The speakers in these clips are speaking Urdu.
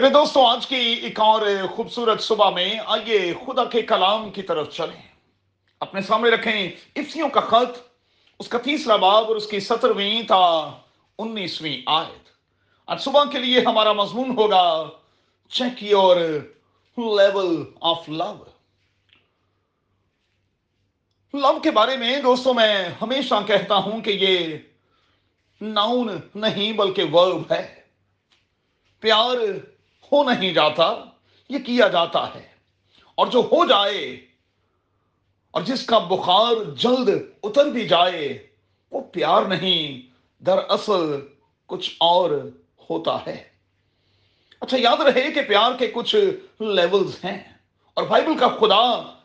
میرے دوستوں آج کی ایک اور خوبصورت صبح میں آئیے خدا کے کلام کی طرف چلیں۔ اپنے سامنے رکھیں افسیوں کا خط، اس کا تیسرا باب اور اس کی سترویں تا انیسویں آیت۔ آج صبح کے لیے ہمارا مضمون ہوگا، check your level of love. Love کے بارے میں دوستوں میں ہمیشہ کہتا ہوں کہ یہ ناؤن نہیں بلکہ ورب ہے۔ پیار ہو نہیں جاتا، یہ کیا جاتا ہے۔ اور جو ہو جائے، اور جس کا بخار جلد اتر بھی جائے، وہ پیار نہیں، دراصل کچھ اور ہوتا ہے۔ اچھا یاد رہے کہ پیار کے کچھ لیولز ہیں۔ اور بائبل کا خدا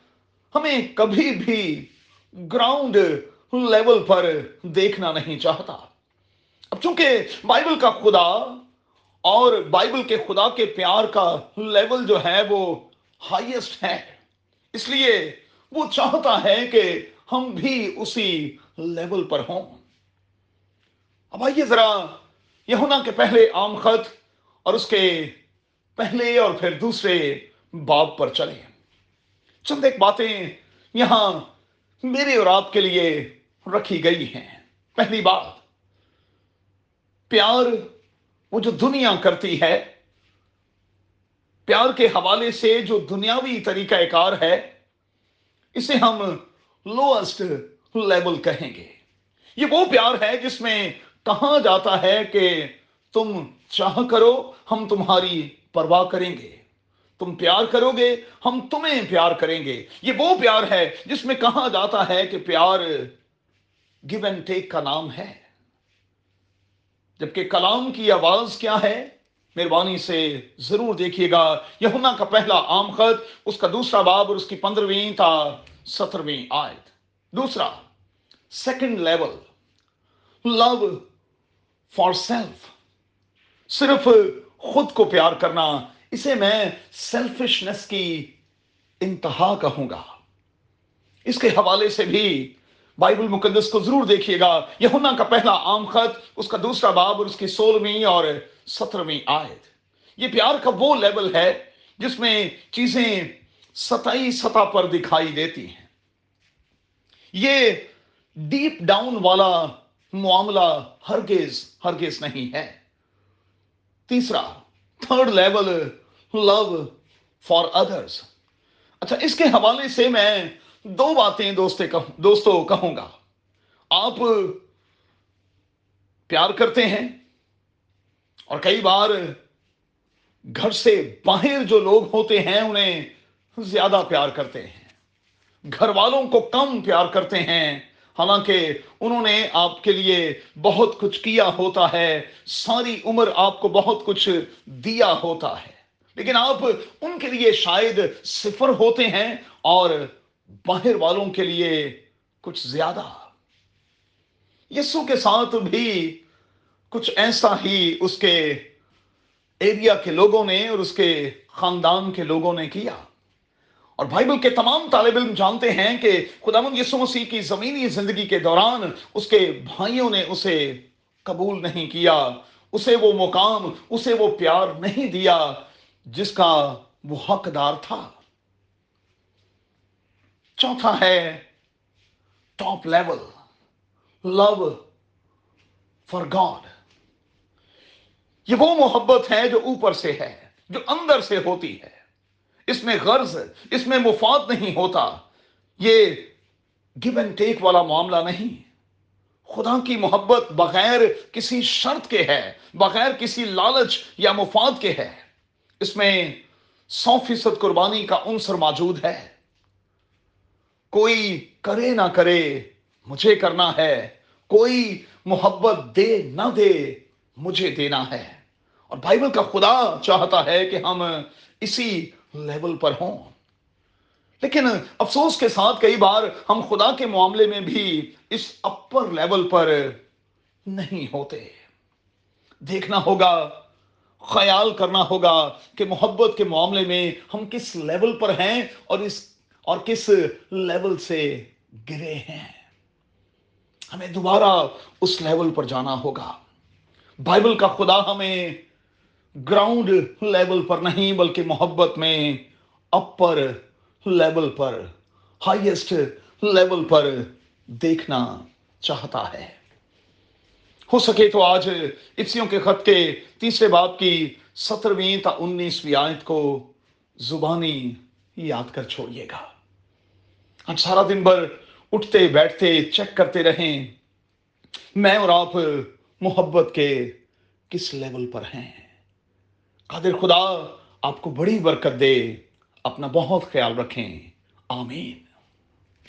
ہمیں کبھی بھی گراؤنڈ لیول پر دیکھنا نہیں چاہتا۔ اب چونکہ بائبل کا خدا اور بائبل کے خدا کے پیار کا لیول جو ہے وہ ہائیسٹ ہے۔ اس لیے وہ چاہتا ہے کہ ہم بھی اسی لیول پر ہوں۔ اب آئیے ذرا یہونا کے پہلے عام خط اور اس کے پہلے اور پھر دوسرے باب پر چلے چند ایک باتیں یہاں میرے اور آپ کے لیے رکھی گئی ہیں۔ پہلی بات، پیار وہ جو دنیا کرتی ہے، پیار کے حوالے سے جو دنیاوی طریقہ کار ہے، اسے ہم لوئسٹ لیول کہیں گے۔ یہ وہ پیار ہے جس میں کہا جاتا ہے کہ تم چاہ کرو، ہم تمہاری پرواہ کریں گے۔ تم پیار کرو گے، ہم تمہیں پیار کریں گے۔ یہ وہ پیار ہے جس میں کہا جاتا ہے کہ پیار گیو اینڈ ٹیک کا نام ہے۔ جبکہ کلام کی آواز کیا ہے؟ مہربانی سے ضرور دیکھیے گا۔ یمنا کا پہلا عام خط، اس کا دوسرا باب اور اس کی پندرہویں تا سترویں آیت۔ دوسرا second level love for self صرف خود کو پیار کرنا، اسے میں سیلفشنس کی انتہا کہوں گا۔ اس کے حوالے سے بھی بائبل مقدس کو ضرور دیکھیے گا۔ یہونا کا پہلا عام خط، اس کا دوسرا باب اور اس کی سولہویں اور سترویں آیت۔ یہ پیار کا وہ لیول ہے جس میں چیزیں سطحی سطح پر دکھائی دیتی ہیں۔ یہ ڈیپ ڈاؤن والا معاملہ ہرگز ہرگز نہیں ہے۔ تیسرا، third level, love for others اچھا اس کے حوالے سے میں دو باتیں دوستے کہوں دوستو کہوں گا۔ آپ پیار کرتے ہیں اور کئی بار گھر سے باہر جو لوگ ہوتے ہیں انہیں زیادہ پیار کرتے ہیں۔ گھر والوں کو کم پیار کرتے ہیں۔ حالانکہ انہوں نے آپ کے لیے بہت کچھ کیا ہوتا ہے۔ ساری عمر آپ کو بہت کچھ دیا ہوتا ہے۔ لیکن آپ ان کے لیے شاید صفر ہوتے ہیں اور باہر والوں کے لیے کچھ زیادہ۔ یسو کے ساتھ بھی کچھ ایسا ہی اس کے ایریا کے لوگوں نے اور اس کے خاندان کے لوگوں نے کیا۔ اور بائبل کے تمام طالب علم جانتے ہیں کہ خدا من یسو مسیح کی زمینی زندگی کے دوران اس کے بھائیوں نے اسے قبول نہیں کیا، اسے وہ مقام، اسے وہ پیار نہیں دیا جس کا وہ حقدار تھا۔ چوتھا ہے top level love for God یہ وہ محبت ہے جو اوپر سے ہے، جو اندر سے ہوتی ہے۔ اس میں غرض، اس میں مفاد نہیں ہوتا۔ یہ گو اینڈ ٹیک والا معاملہ نہیں۔ خدا کی محبت بغیر کسی شرط کے ہے، بغیر کسی لالچ یا مفاد کے ہے۔ اس میں سو فیصد قربانی کا عنصر موجود ہے۔ کوئی کرے نہ کرے مجھے کرنا ہے، کوئی محبت دے نہ دے مجھے دینا ہے۔ اور بائبل کا خدا چاہتا ہے کہ ہم اسی لیول پر ہوں۔ لیکن افسوس کے ساتھ کئی بار ہم خدا کے معاملے میں بھی اس اپر لیول پر نہیں ہوتے۔ دیکھنا ہوگا، خیال کرنا ہوگا کہ محبت کے معاملے میں ہم کس لیول پر ہیں اور اس اور کس لیول سے گرے ہیں؟ ہمیں دوبارہ اس لیول پر جانا ہوگا۔ بائبل کا خدا ہمیں گراؤنڈ لیول پر نہیں بلکہ محبت میں اپر لیول پر ہائیسٹ لیول پر دیکھنا چاہتا ہے۔ ہو سکے تو آج افسیوں کے خط کے تیسرے باپ کی سترویں تا انیسویں آیت کو زبانی یاد کر چھوڑیے گا۔ ہم سارا دن بھر اٹھتے بیٹھتے چیک کرتے رہیں۔ میں اور آپ محبت کے کس لیول پر ہیں؟ قادر خدا آپ کو بڑی برکت دے، اپنا بہت خیال رکھیں۔ آمین۔